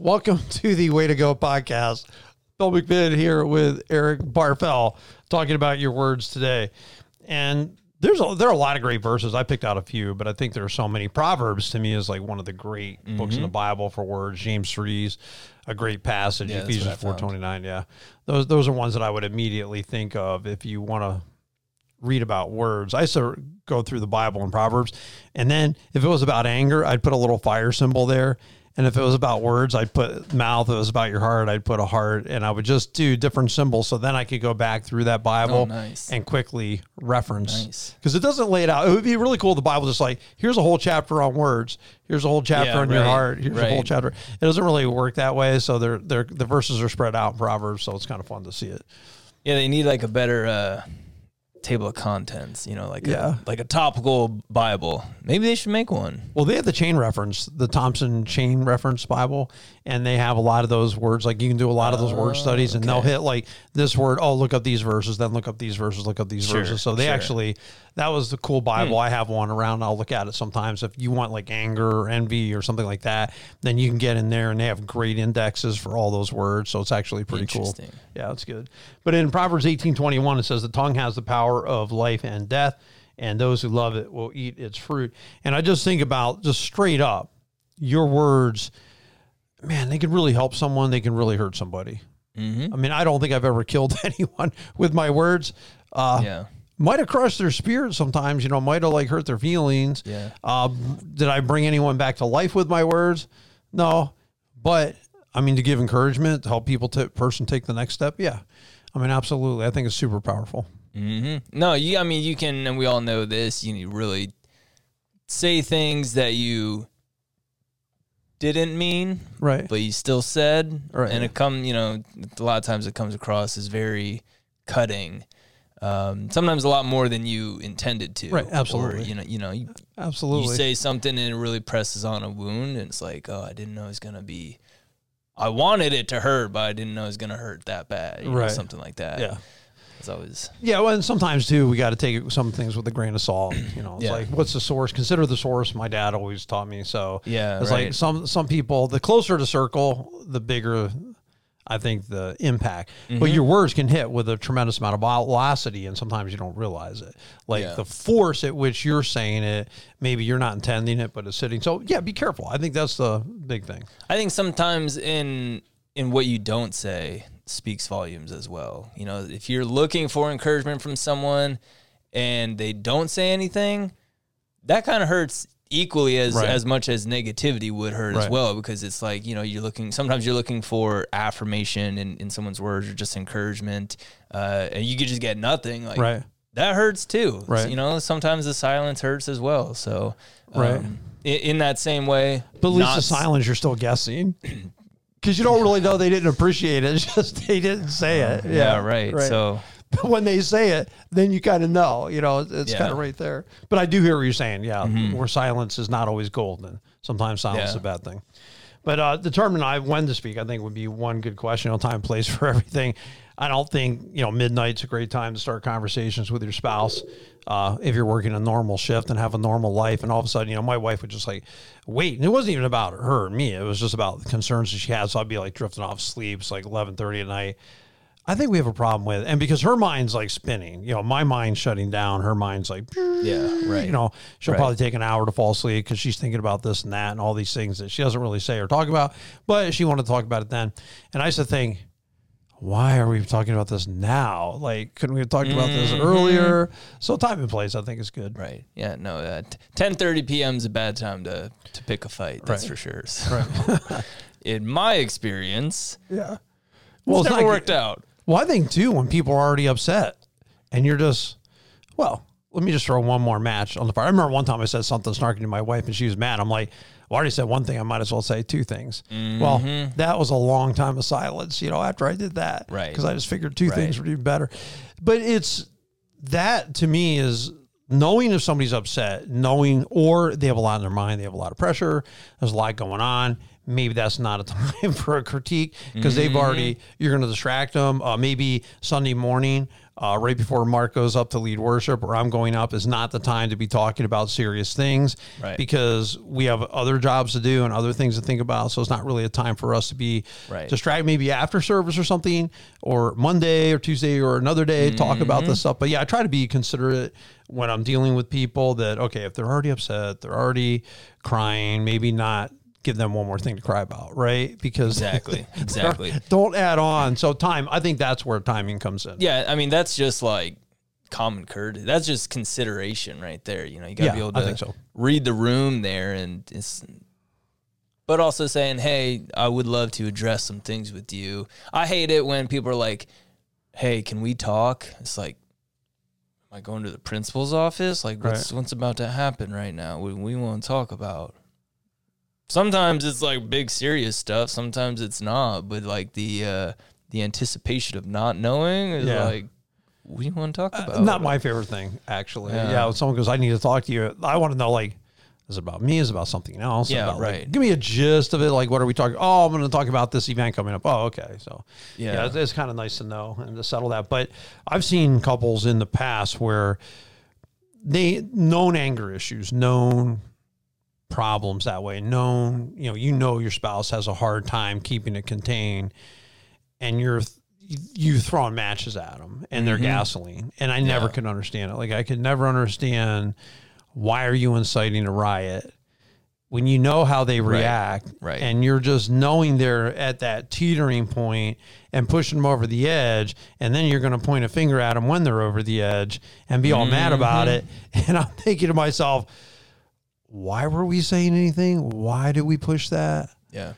Welcome to the Way to Go podcast. Bill McMinn here with Eric Barfell talking about your words today. And there's a, there are a lot of great verses. I picked out a few, but I think there are so many. Proverbs to me is like one of the great mm-hmm. books in the Bible for words. James 3's a great passage. Yeah, that's what I Ephesians found. 4:29. Yeah, those those are ones that I would immediately think of if you want to read about words. I used to go through the Bible and Proverbs, and then if it was about anger, I'd put a little fire symbol there. And if it was about words, I'd put mouth. If it was about your heart, I'd put a heart, and I would just do different symbols. So then I could go back through that Bible Oh, nice. and quickly reference. Nice. Because it doesn't lay it out. It would be really cool. if The Bible just like here's a whole chapter on words. Here's a whole chapter Yeah, on your heart. Here's a whole chapter. It doesn't really work that way. So they're, they're the verses are spread out in Proverbs. So it's kind of fun to see it. Yeah, they need like a better uh, table of contents. You know, like Yeah. a, like a topical Bible. Maybe they should make one. Well, they have the chain reference, the Thompson chain reference Bible, and they have a lot of those words. Like you can do a lot of those word studies, and they'll hit like this word. Oh, look up these verses, then look up these verses, look up these Sure, verses. So they sure. actually, that was the cool Bible. Hmm. I have one around. I'll look at it sometimes. If you want like anger or envy or something like that, then you can get in there, and they have great indexes for all those words. So it's actually pretty cool. Yeah, it's good. But in Proverbs eighteen twenty one, it says the tongue has the power of life and death, and those who love it will eat its fruit. And I just think about just straight up, your words, man, they can really help someone. They can really hurt somebody. Mm-hmm. I mean, I don't think I've ever killed anyone with my words. Uh, Yeah. Might have crushed their spirit sometimes, you know, might have like hurt their feelings. Yeah. Um, did I bring anyone back to life with my words? No. But I mean, to give encouragement, to help people, t- person take the next step. Yeah. I mean, absolutely. I think it's super powerful. Mm-hmm. No, you. I mean, you can, and we all know this. You need really say things that you didn't mean, Right. but you still said, Right. and it come. You know, a lot of times it comes across as very cutting. Um, sometimes a lot more than you intended to. Right, Or, absolutely. you know, you know, you, absolutely. you say something and it really presses on a wound and it's like oh i didn't know it was gonna be i wanted it to hurt but i didn't know it was gonna hurt that bad you know, Right. something like that yeah. It's always Yeah, well, and sometimes too, we got to take some things with a grain of salt. You know, it's Yeah. like, what's the source? Consider the source. My dad always taught me. So Yeah, it's like some some people, the closer to circle, the bigger, I think, the impact. Mm-hmm. But your words can hit with a tremendous amount of velocity, and sometimes you don't realize it. Like Yeah. the force at which you're saying it, maybe you're not intending it, but it's sitting. So yeah, be careful. I think that's the big thing. i think sometimes in in what you don't say speaks volumes as well you know if you're looking for encouragement from someone and they don't say anything that kind of hurts equally as Right. as much as negativity would hurt Right. as well because it's like you know you're looking sometimes you're looking for affirmation in, in someone's words or just encouragement uh, and you could just get nothing like Right. that hurts too Right. you know sometimes the silence hurts as well so um, Right. in, in that same way But at least not the silence, you're still guessing. Because you don't really know they didn't appreciate it. It's just they didn't say it. yeah, right. so But when they say it, then you kind of know, you know, it's Yeah. Mm-hmm. kind of right there. But I do hear what you're saying. Yeah. Where silence is not always golden. Sometimes silence is a bad thing. But uh, determine I when to speak, I think would be one good question. You know, time, place for everything. I don't think you know midnight's a great time to start conversations with your spouse. Uh, if you're working a normal shift and have a normal life, and all of a sudden, you know, my wife would just like wait, and it wasn't even about her and me. It was just about the concerns that she had. So I'd be like drifting off sleep. It's like 11:30 at night. I think we have a problem with, and because her mind's like spinning, you know, my mind's shutting down. Her mind's like, yeah right you know, she'll Right. probably take an hour to fall asleep because she's thinking about this and that and all these things that she doesn't really say or talk about, but she wanted to talk about it then. And I used to think, why are we talking about this now? Like, couldn't we have talked about this earlier? So time and place, I think, is good. right yeah no uh, 10:30 p.m. is a bad time to to pick a fight that's Right. for sure So, in my experience Yeah. well, it's it's never not- worked out Well, I think too when people are already upset and you're just, well, let me just throw one more match on the fire. I remember one time I said something snarky to my wife and she was mad. I'm like, Well, I already said one thing. I might as well say two things. Well, mm-hmm. that was a long time of silence, you know, after I did that. Right. Because I just figured two Right. things would be better. But it's that to me is knowing if somebody's upset, knowing or they have a lot in their mind, they have a lot of pressure, there's a lot going on. Maybe that's not a time for a critique because they've already you're going to distract them. Uh, maybe Sunday morning, uh, right before Mark goes up to lead worship, or I'm going up, is not the time to be talking about serious things Right. because we have other jobs to do and other things to think about. So it's not really a time for us to be Right. distracted. Maybe after service or something, or Monday or Tuesday or another day, talk about Mm-hmm. this stuff. But yeah, I try to be considerate when I'm dealing with people that okay, if they're already upset, they're already crying, maybe not give them one more thing to cry about, right? Because Exactly. Exactly. don't add on. So time, I think that's where timing comes in. Yeah, I mean that's just like common courtesy. That's just consideration right there. You know, you gotta Yeah, be able to so. read the room there, and it's. But also saying, "Hey, I would love to address some things with you." I hate it when people are like, "Hey, can we talk?" It's like, "Am I going to the principal's office? Like, what's what's about to happen right now? What we want to talk about?" Sometimes it's like big serious stuff. Sometimes it's not. But like the uh, the anticipation of not knowing is Yeah. like, what do you want to talk about? Uh, Not my favorite thing, actually. Yeah. Yeah. when someone goes, I need to talk to you. I want to know, like, is it about me? Is it about something else? Yeah, about, like, right. give me a gist of it. Like, what are we talking? Oh, I'm going to talk about this event coming up. Oh, okay. So, yeah, Yeah. it's, it's kind of nice to know and to settle that. But I've seen couples in the past where they known anger issues, known problems that way, known, you know, you know, your spouse has a hard time keeping it contained and you're you throwing matches at them and they're mm-hmm. gasoline and i never Yeah. could understand it. Like i could never understand why are you inciting a riot when you know how they react right. and you're just knowing they're at that teetering point and pushing them over the edge and then you're going to point a finger at them when they're over the edge and be all mad about mm-hmm. it. And i'm thinking to myself why were we saying anything why did we push that Yeah.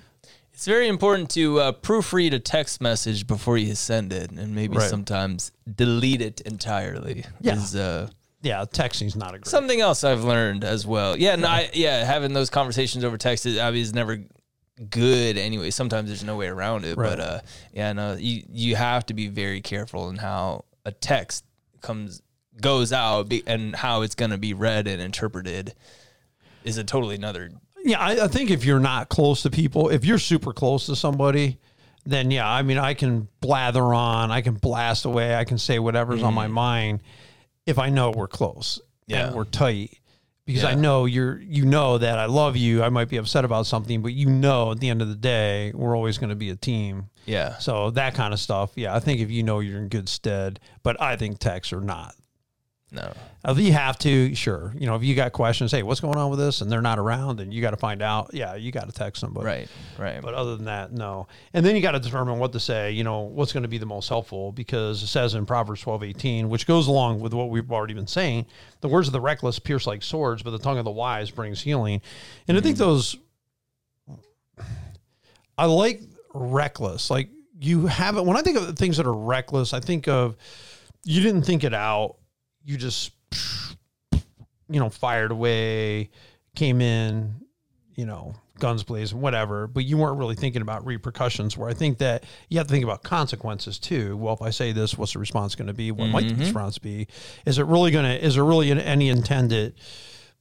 It's very important to uh, proofread a text message before you send it, and maybe Right. sometimes delete it entirely. Yeah. Is, uh, yeah texting's not a great something else I've learned as well. Yeah, no, I, yeah, having those conversations over text is, I mean, is never good anyway. Sometimes there's no way around it, Right. but uh, yeah, no, you you have to be very careful in how a text comes goes out be, and how it's going to be read and interpreted is a totally another Yeah, I, I think if you're not close to people, if you're super close to somebody, then yeah, I mean, I can blather on, I can blast away, I can say whatever's on my mm-hmm. mind if I know we're close Yeah. and we're tight. Because I Yeah. know you're, you know that I love you. I might be upset about something, but you know, at the end of the day, we're always going to be a team. yeah. So that kind of stuff. Yeah, I think if you know you're in good stead, but I think texts are not. No. If you have to, sure. You know, if you got questions, hey, what's going on with this, and they're not around, and you got to find out. Yeah, you got to text them. But, Right. Right. But other than that, no. And then you got to determine what to say. You know, what's going to be the most helpful because it says in Proverbs twelve eighteen, which goes along with what we've already been saying. The words of the reckless pierce like swords, but the tongue of the wise brings healing. And I think mm-hmm. those. I like reckless. Like you haven't. When I think of things that are reckless, I think of you didn't think it out. You just, you know, fired away, came in, you know, guns blazing, whatever, but you weren't really thinking about repercussions. Where I think that you have to think about consequences too. Well, if I say this, what's the response going to be? What might the mm-hmm. response be? Is it really going to, is there really any intended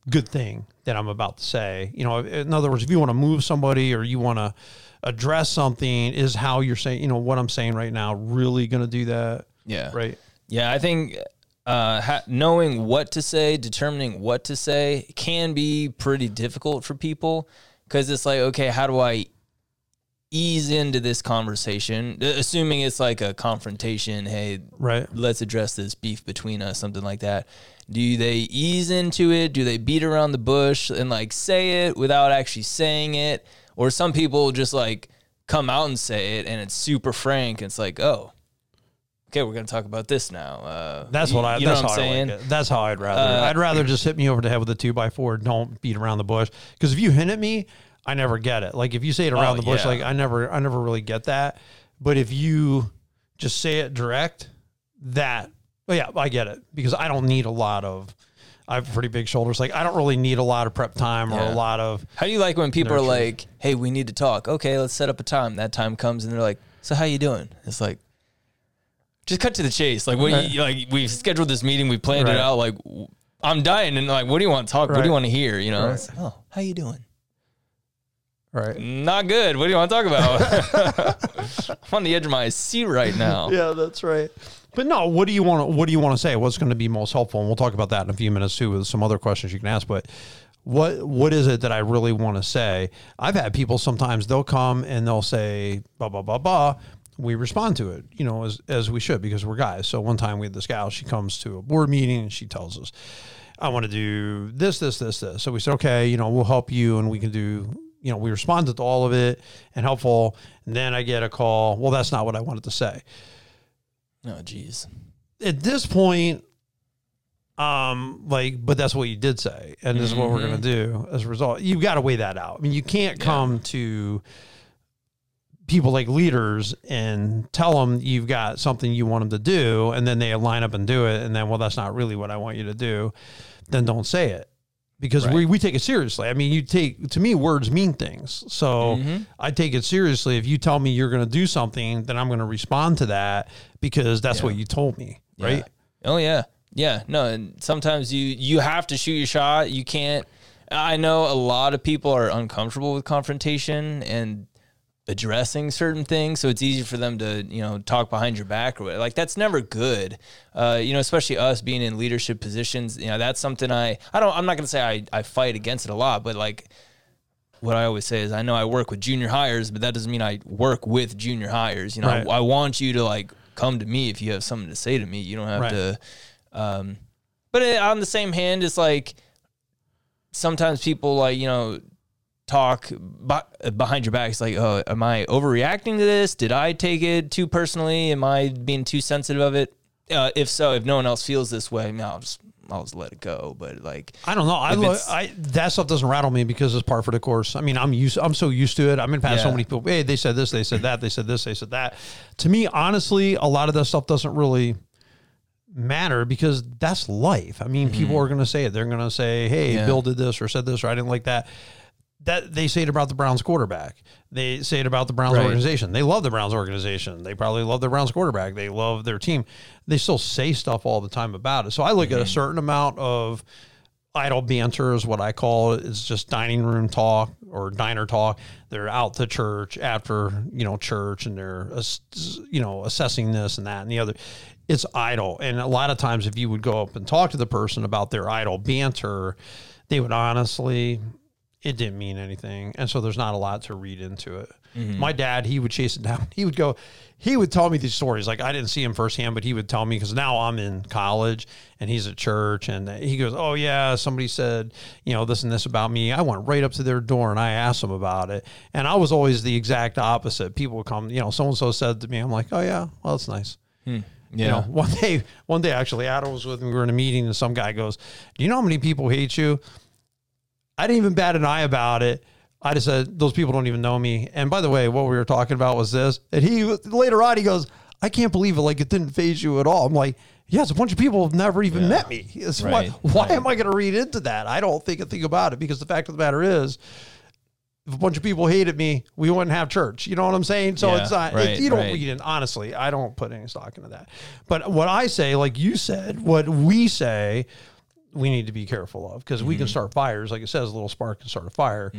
good thing that I'm about to say? You know, in other words, if you want to move somebody or you want to address something, is how you're saying, you know, what I'm saying right now really going to do that? Yeah. Right. Yeah, I think uh, ha- knowing what to say, determining what to say, can be pretty difficult for people because it's like, okay, how do I ease into this conversation? Assuming it's like a confrontation, hey, Right. let's address this beef between us, something like that. Do they ease into it? Do they beat around the bush and like say it without actually saying it? Or some people just like come out and say it and it's super frank. It's like, oh, okay, we're gonna talk about this now. Uh, That's what I. you that's know how what I'm saying. I like it. That's how I'd rather. Uh, I'd rather just hit me over the head with a two by four. Don't beat around the bush. Because if you hint at me, I never get it. Like if you say it around Oh, the bush, yeah. like I never, I never really get that. But if you just say it direct, that, well, yeah, I get it because I don't need a lot of. I have pretty big shoulders. Like I don't really need a lot of prep time or Yeah. a lot of. How do you like when people are like, "Hey, we need to talk." Okay, let's set up a time. That time comes, and they're like, "So how you doing?" It's like, just cut to the chase. Like, what? You, like we've scheduled this meeting, we planned Right. it out. Like, I'm dying, and like, what do you want to talk? What do you want to hear? You know? Right. Oh, how you doing? Right. Not good. What do you want to talk about? I'm on the edge of my seat right now. Yeah, that's right. But no, what do you want to what do you want to say? What's going to be most helpful? And we'll talk about that in a few minutes too with some other questions you can ask, but what what is it that I really want to say? I've had people sometimes they'll come and they'll say blah blah blah blah. We respond to it, you know, as as we should because we're guys. So one time we had this gal, she comes to a board meeting and she tells us, I want to do this, this, this, this. So we said, okay, you know, we'll help you and we can do, you know, we responded to all of it and helpful. And then I get a call. Well, that's not what I wanted to say Oh, jeez. at this point, um, like, but that's what you did say, and this is what we're gonna do as a result. You've got to weigh that out. I mean, you can't come to people like leaders and tell them you've got something you want them to do, and then they line up and do it, and then well, that's not really what I want you to do. Then don't say it. Because we, Right. we take it seriously. I mean, you take to me words mean things. So mm-hmm. I take it seriously. If you tell me you're going to do something, then I'm going to respond to that because that's what you told me, right? Oh yeah. Yeah. No, and sometimes you you have to shoot your shot. You can't I know a lot of people are uncomfortable with confrontation and addressing certain things, so it's easy for them to, you know, talk behind your back or whatever. like that's never good. Uh, you know, especially us being in leadership positions, you know, that's something I I don't I'm not going to say I I fight against it a lot, but like what I always say is I know I work with junior hires, but that doesn't mean I work with junior hires. You know, Right. I, I want you to like come to me if you have something to say to me. You don't have Right. to. Um, but it, on the same hand, it's like sometimes people like you know talk behind your back. It's like, oh, am I overreacting to this? Did I take it too personally? Am I being too sensitive of it? Uh, if so, if no one else feels this way, no, I'll just I'll just let it go. But like, I don't know. I, it's- I that stuff doesn't rattle me because it's par for the course. I mean, I'm used. I'm so used to it. I've been past so many people. Hey, they said this. They said that. They said this. They said that. To me, honestly, a lot of that stuff doesn't really matter because that's life. I mean, people are going to say it. They're going to say, "Hey, Mm-hmm. Yeah. Bill did this or said this or I didn't like that." That they say it about the Browns quarterback. They say it about the Browns Right. organization. They love the Browns organization. They probably love the Browns quarterback. They love their team. They still say stuff all the time about it. So I look Mm-hmm. at a certain amount of idle banter is what I call it. It's just dining room talk or diner talk. They're out to church after you know church, and they're you know assessing this and that and the other. It's idle, and a lot of times if you would go up and talk to the person about their idle banter, they would honestly. It didn't mean anything, and so there's not a lot to read into it. Mm-hmm. My dad, he would chase it down. He would go, he would tell me these stories. Like I didn't see him firsthand, but he would tell me because now I'm in college and he's at church, and he goes, "Oh yeah, somebody said you know this and this about me." I went right up to their door and I asked them about it, and I was always the exact opposite. People would come, you know, so and so said to me, I'm like, "Oh yeah, well that's nice." Hmm. You know, one day, one day actually, Adam was with me. We were in a meeting, and some guy goes, "Do you know how many people hate you?" I didn't even bat an eye about it. I just said those people don't even know me. And by the way, what we were talking about was this. And he later on he goes, "I can't believe it. Like it didn't phase you at all." I'm like, "Yeah, a bunch of people have never even met me. It's Right, why, why right. am I going to read into that? I don't think a thing about it because the fact of the matter is." If a bunch of people hated me, we wouldn't have church. You know what I'm saying? So Yeah, it's not. right, it, you don't right. read it honestly. I don't put any stock into that. But what I say, like you said, what we say, we need to be careful of because we Mm-hmm. can start fires. Like it says, a little spark can start a fire,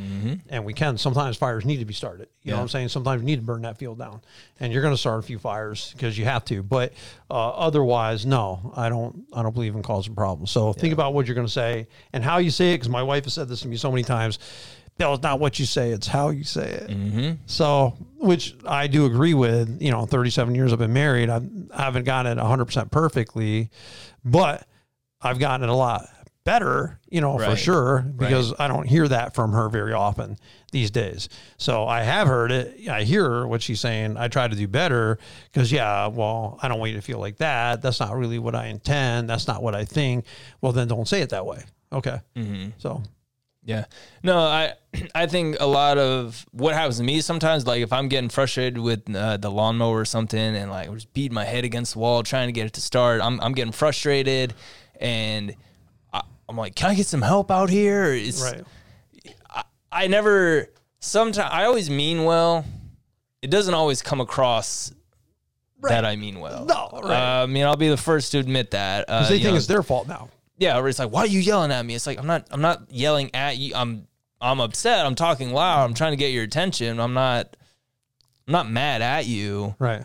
and we can. Sometimes fires need to be started. You know what I'm saying? Sometimes you need to burn that field down, and you're going to start a few fires because you have to. But uh, otherwise, no, I don't. I don't believe in causing problems. So think about what you're going to say and how you say it. Because my wife has said this to me so many times. Bill, it's not what you say; it's how you say it. Mm-hmm. So, which I do agree with. You know, 37 years I've been married. I've, I haven't gotten it 100 percent perfectly, but I've gotten it a lot better. You know, for sure, because I don't hear that from her very often these days. So I have heard it. I hear what she's saying. I try to do better because, yeah, well, I don't want you to feel like that. That's not really what I intend. That's not what I think. Well, then don't say it that way. Okay. So Yeah. No, I I think a lot of what happens to me sometimes, like if I'm getting frustrated with uh, the lawnmower or something, and like I'm just beating my head against the wall trying to get it to start, I'm I'm getting frustrated, and I, I'm like, can I get some help out here? It's, Right. I never. Sometimes I always mean well. It doesn't always come across that I mean well. No, right. Uh, I mean, I'll be the first to admit that. Uh, Because they think know, it's their fault now. yeah, or it's like, why are you yelling at me? It's like I'm not. I'm not yelling at you. I'm. I'm upset. I'm talking loud. I'm trying to get your attention. I'm not. I'm not mad at you. Right.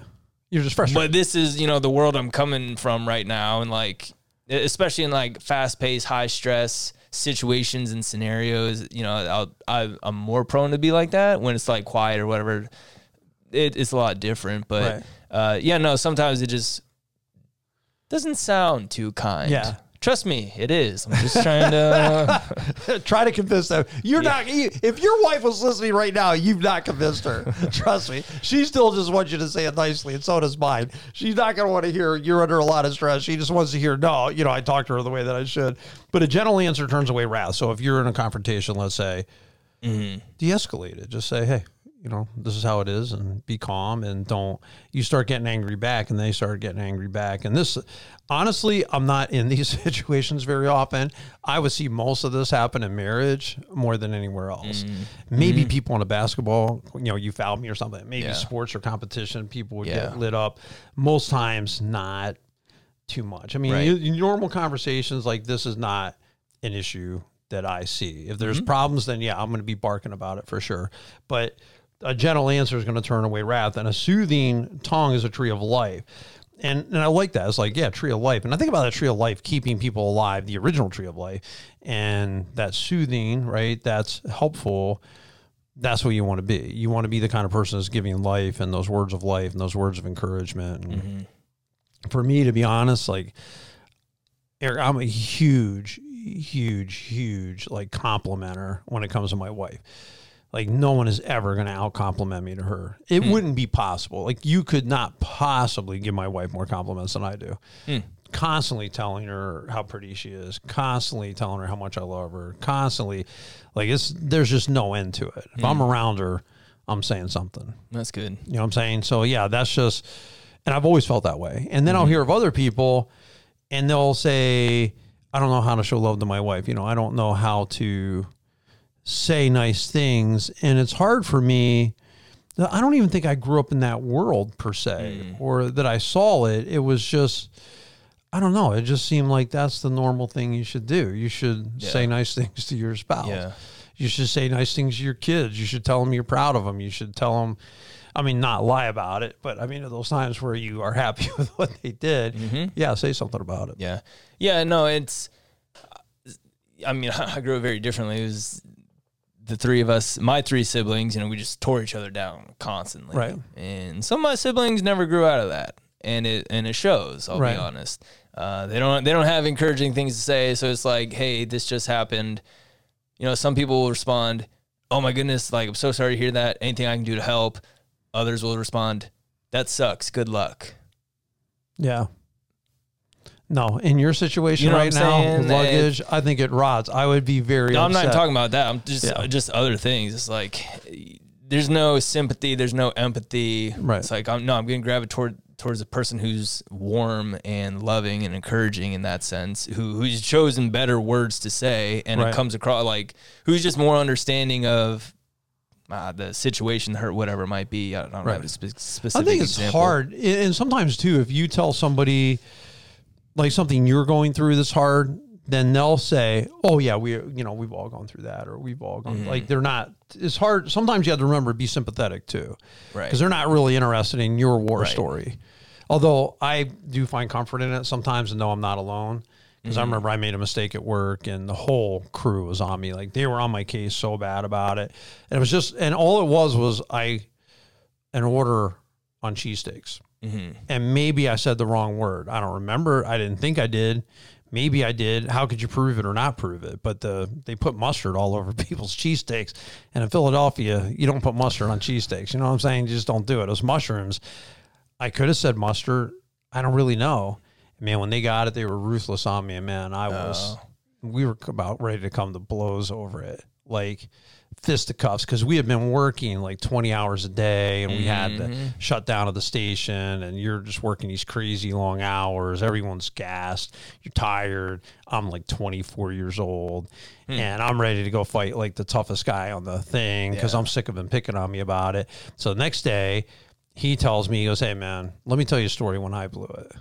You're just frustrated. But this is, you know, the world I'm coming from right now, and like, especially in like fast paced, high stress situations and scenarios. You know, I'll, I, I'm more prone to be like that when it's like quiet or whatever. It, it's a lot different, but Right. uh, yeah, no. Sometimes it just doesn't sound too kind. Yeah. Trust me, it is. I'm just trying to. Try to convince them. You're not. You, if your wife was listening right now, you've not convinced her. Trust me. She still just wants you to say it nicely, and so does mine. She's not going to want to hear you're under a lot of stress. She just wants to hear no. You know, I talked to her the way that I should. But a gentle answer turns away wrath. So if you're in a confrontation, let's say, mm-hmm. de-escalate it. Just say, hey. You know, this is how it is, and be calm, and don't. You start getting angry back, and they start getting angry back. And this, honestly, I'm not in these situations very often. I would see most of this happen in marriage more than anywhere else. Mm. Maybe mm. people in a basketball, you know, you fouled me or something. Maybe Yeah. sports or competition, people would Yeah. get lit up. Most times, not too much. I mean, Right. you- normal conversations like this is not an issue that I see. If there's mm-hmm. problems, then yeah, I'm going to be barking about it for sure. But a gentle answer is going to turn away wrath, and a soothing tongue is a tree of life. And and I like that. It's like yeah, tree of life. And I think about that tree of life keeping people alive, the original tree of life, and that soothing, right? That's helpful. That's what you want to be. You want to be the kind of person that's giving life and those words of life and those words of encouragement. And mm-hmm. for me, to be honest, like Eric, I'm a huge, huge, huge like complimenter when it comes to my wife. Like no one is ever going to out compliment me to her. It hmm. wouldn't be possible. Like you could not possibly give my wife more compliments than I do. Hmm. Constantly telling her how pretty she is. Constantly telling her how much I love her. Constantly, like it's there's just no end to it. If I'm hmm. around her, I'm saying something. That's good. You know what I'm saying? So yeah, that's just, and I've always felt that way. And then I'll hear of other people, and they'll say, "I don't know how to show love to my wife. You know, I don't know how to say nice things." And it's hard for me. I don't even think I grew up in that world per se, mm. or that I saw it. It was just. I don't know. It just seemed like that's the normal thing you should do. You should say nice things to your spouse. Yeah. You should say nice things to your kids. You should tell them you're proud of them. You should tell them, I mean, not lie about it, but I mean, those times where you are happy with what they did, mm-hmm. yeah, say something about it. Yeah. Yeah. No, it's, I mean, I grew up very differently. It was the three of us, my three siblings, you know, we just tore each other down constantly. Right. And some of my siblings never grew out of that. And it, and it shows, I'll Right. be honest. Uh, they don't, they don't have encouraging things to say. So it's like, Hey, this just happened. You know, some people will respond, Oh my goodness. Like, I'm so sorry to hear that. Anything I can do to help. Others will respond, that sucks. Good luck. Yeah. No, in your situation You know what right I'm now, saying? luggage, I think it rots. I would be very No, I'm not upset. even talking about that. I'm just Yeah. just other things. It's like there's no sympathy, there's no empathy. Right. It's like I'm no, I'm going to gravitate toward towards a person who's warm and loving and encouraging in that sense, who who's chosen better words to say, and Right. it comes across like who's just more understanding of. Uh, the situation, hurt, whatever it might be. I don't Right. have a spe- specific. I think it's example. hard, and and sometimes too, if you tell somebody like something you're going through this hard, then they'll say, "Oh yeah, we you know we've all gone through that, or we've all gone." Mm-hmm. Like they're not. It's hard. Sometimes you have to remember to be sympathetic too, Right. Because they're not really interested in your war Right. story. Although I do find comfort in it sometimes and know I'm not alone. Because Mm-hmm. I remember I made a mistake at work and the whole crew was on me. Like they were on my case so bad about it. And it was just, and all it was was I, an order on cheesesteaks. Mm-hmm. And maybe I said the wrong word. I don't remember. I didn't think I did. Maybe I did. How could you prove it or not prove it? But the they put mustard all over people's cheesesteaks. And in Philadelphia, you don't put mustard on cheesesteaks. You know what I'm saying? You just don't do it. It was mushrooms. I could have said mustard. I don't really know. Man, when they got it, they were ruthless on me. And man, I was, oh. we were about ready to come to blows over it. Like fisticuffs because we had been working like 20 hours a day and we had Mm-hmm. to shut down at the station and you're just working these crazy long hours everyone's gassed you're tired i'm like 24 years old Hmm. and i'm ready to go fight like the toughest guy on the thing because Yeah. i'm sick of him picking on me about it so the next day he tells me he goes hey man let me tell you a story when i blew it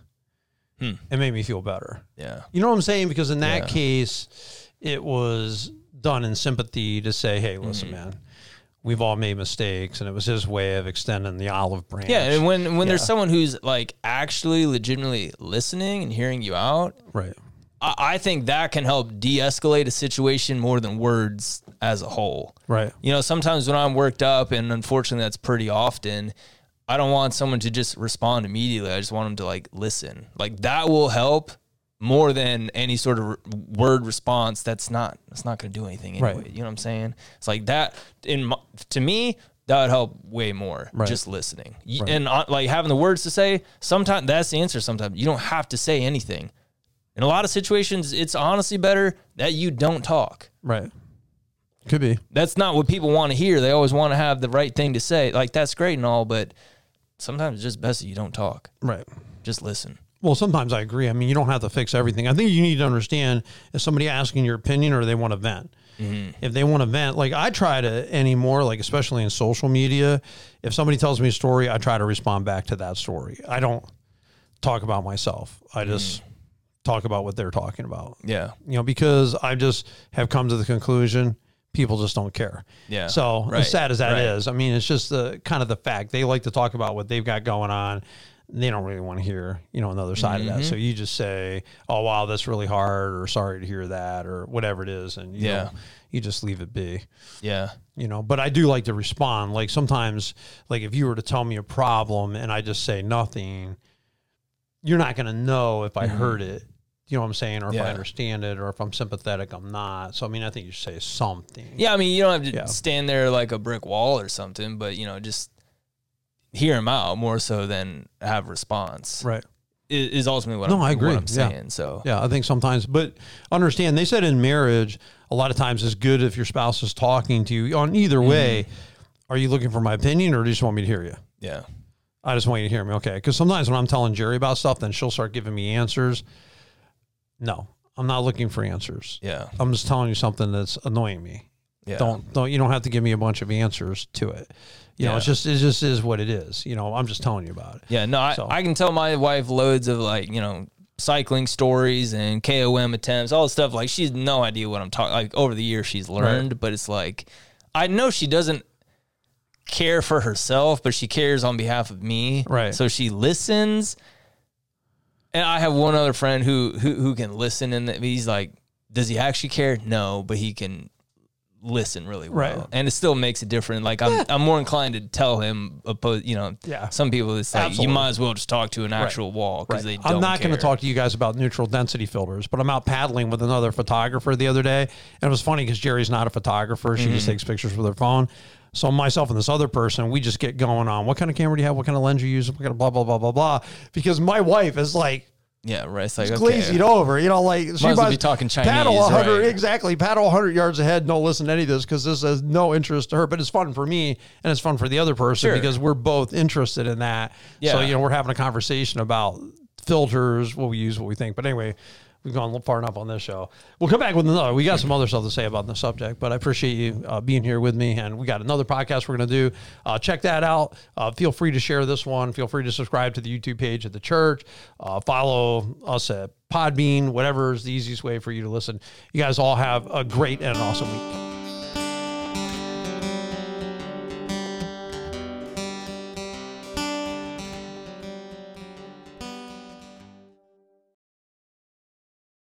Hmm. it made me feel better Yeah. you know what I'm saying? Because in that Yeah. case, it was done in sympathy to say, hey, Mm-hmm. listen, man, we've all made mistakes. And it was his way of extending the olive branch. Yeah, and when when there's someone who's like actually legitimately listening and hearing you out, right. I, I think that can help de-escalate a situation more than words as a whole. Right. You know, sometimes when I'm worked up, and unfortunately that's pretty often, I don't want someone to just respond immediately. I just want them to like listen. Like that will help more than any sort of word response. That's not that's not going to do anything anyway. Right. You know what I'm saying? It's like that. In my, to me, that would help way more. Right. Just listening Y- and uh, like having the words to say. Sometimes that's the answer. Sometimes you don't have to say anything. In a lot of situations, it's honestly better that you don't talk Right. Could be. that's not what people want to hear. They always want to have the right thing to say. Like that's great and all, but sometimes it's just best that you don't talk. Right. Just listen. Well, sometimes I agree. I mean, you don't have to fix everything. I think you need to understand is somebody asking your opinion or they want to vent. Mm-hmm. If they want to vent, like I try to anymore, like especially in social media, if somebody tells me a story, I try to respond back to that story. I don't talk about myself. I mm. just talk about what they're talking about. Yeah. You know, because I just have come to the conclusion people just don't care. Yeah. So Right. as sad as that is, Right. I mean, it's just the kind of the fact they like to talk about what they've got going on. They don't really want to hear, you know, another side of that. Mm-hmm. So you just say, "Oh, wow, that's really hard," or "Sorry to hear that," or whatever it is, and you Yeah. know, you just leave it be. Yeah. You know, but I do like to respond. Like sometimes, like if you were to tell me a problem and I just say nothing, you're not going to know if I heard it. You know what I'm saying, or if I Mm-hmm. Understand it, or if I'm sympathetic, I'm not. So I mean, I think you say something. Yeah. I mean, you don't have to Yeah. stand there like a brick wall or something, but you know, just hear them out more so than have response. Right. Is, is ultimately what No, I'm, I agree. I'm Yeah. saying. So Yeah, I think sometimes, but understand they said in marriage, a lot of times it's good if your spouse is talking to you on either Mm-hmm. way. Are you looking for my opinion or do you just want me to hear you? yeah. I just want you to hear me. Okay. Because sometimes when I'm telling Jerry about stuff, then she'll start giving me answers. No, I'm not looking for answers. Yeah. I'm just telling you something that's annoying me. Yeah. Don't don't you don't have to give me a bunch of answers to it. You know, Yeah. it's just it just is what it is. You know, I'm just telling you about it. Yeah, no, I, So- I can tell my wife loads of like, you know, cycling stories and KOM attempts, all the stuff. Like she's no idea what I'm talking like over the years she's learned, but it's like I know she doesn't care for herself, but she cares on behalf of me. Right. So she listens. And I have one other friend who who, who can listen and he's like, does he actually care? No, but he can listen really well. Right. And it still makes it different. Like I'm I'm more inclined to tell him opposed you know, Yeah. some people it's like Absolutely. you might as well just talk to an actual wall because they don't I'm not going to talk to you guys about neutral density filters, but I'm out paddling with another photographer the other day, and it was funny because Jerry's not a photographer; she Mm-hmm. just takes pictures with her phone. So myself and this other person, we just get going on. What kind of camera do you have? What kind of lens you use? What kind of blah blah blah blah blah? Because my wife is like Yeah, right. It's like glazied okay. over, you know, like she as well be talking Paddle Chinese, 100 right. exactly. Paddle 100 yards ahead. Don't listen to any of this because this has no interest to her. But it's fun for me and it's fun for the other person Sure. because we're both interested in that. Yeah. So you know, we're having a conversation about filters, what we use, what we think. But anyway. We've gone far enough on this show. We'll come back with another. We got some other stuff to say about the subject, but I appreciate you uh, being here with me. And we got another podcast we're going to do. Uh, check that out. Uh, feel free to share this one. Feel free to subscribe to the YouTube page at the church. Uh, follow us at Podbean, whatever is the easiest way for you to listen. You guys all have a great and an awesome week.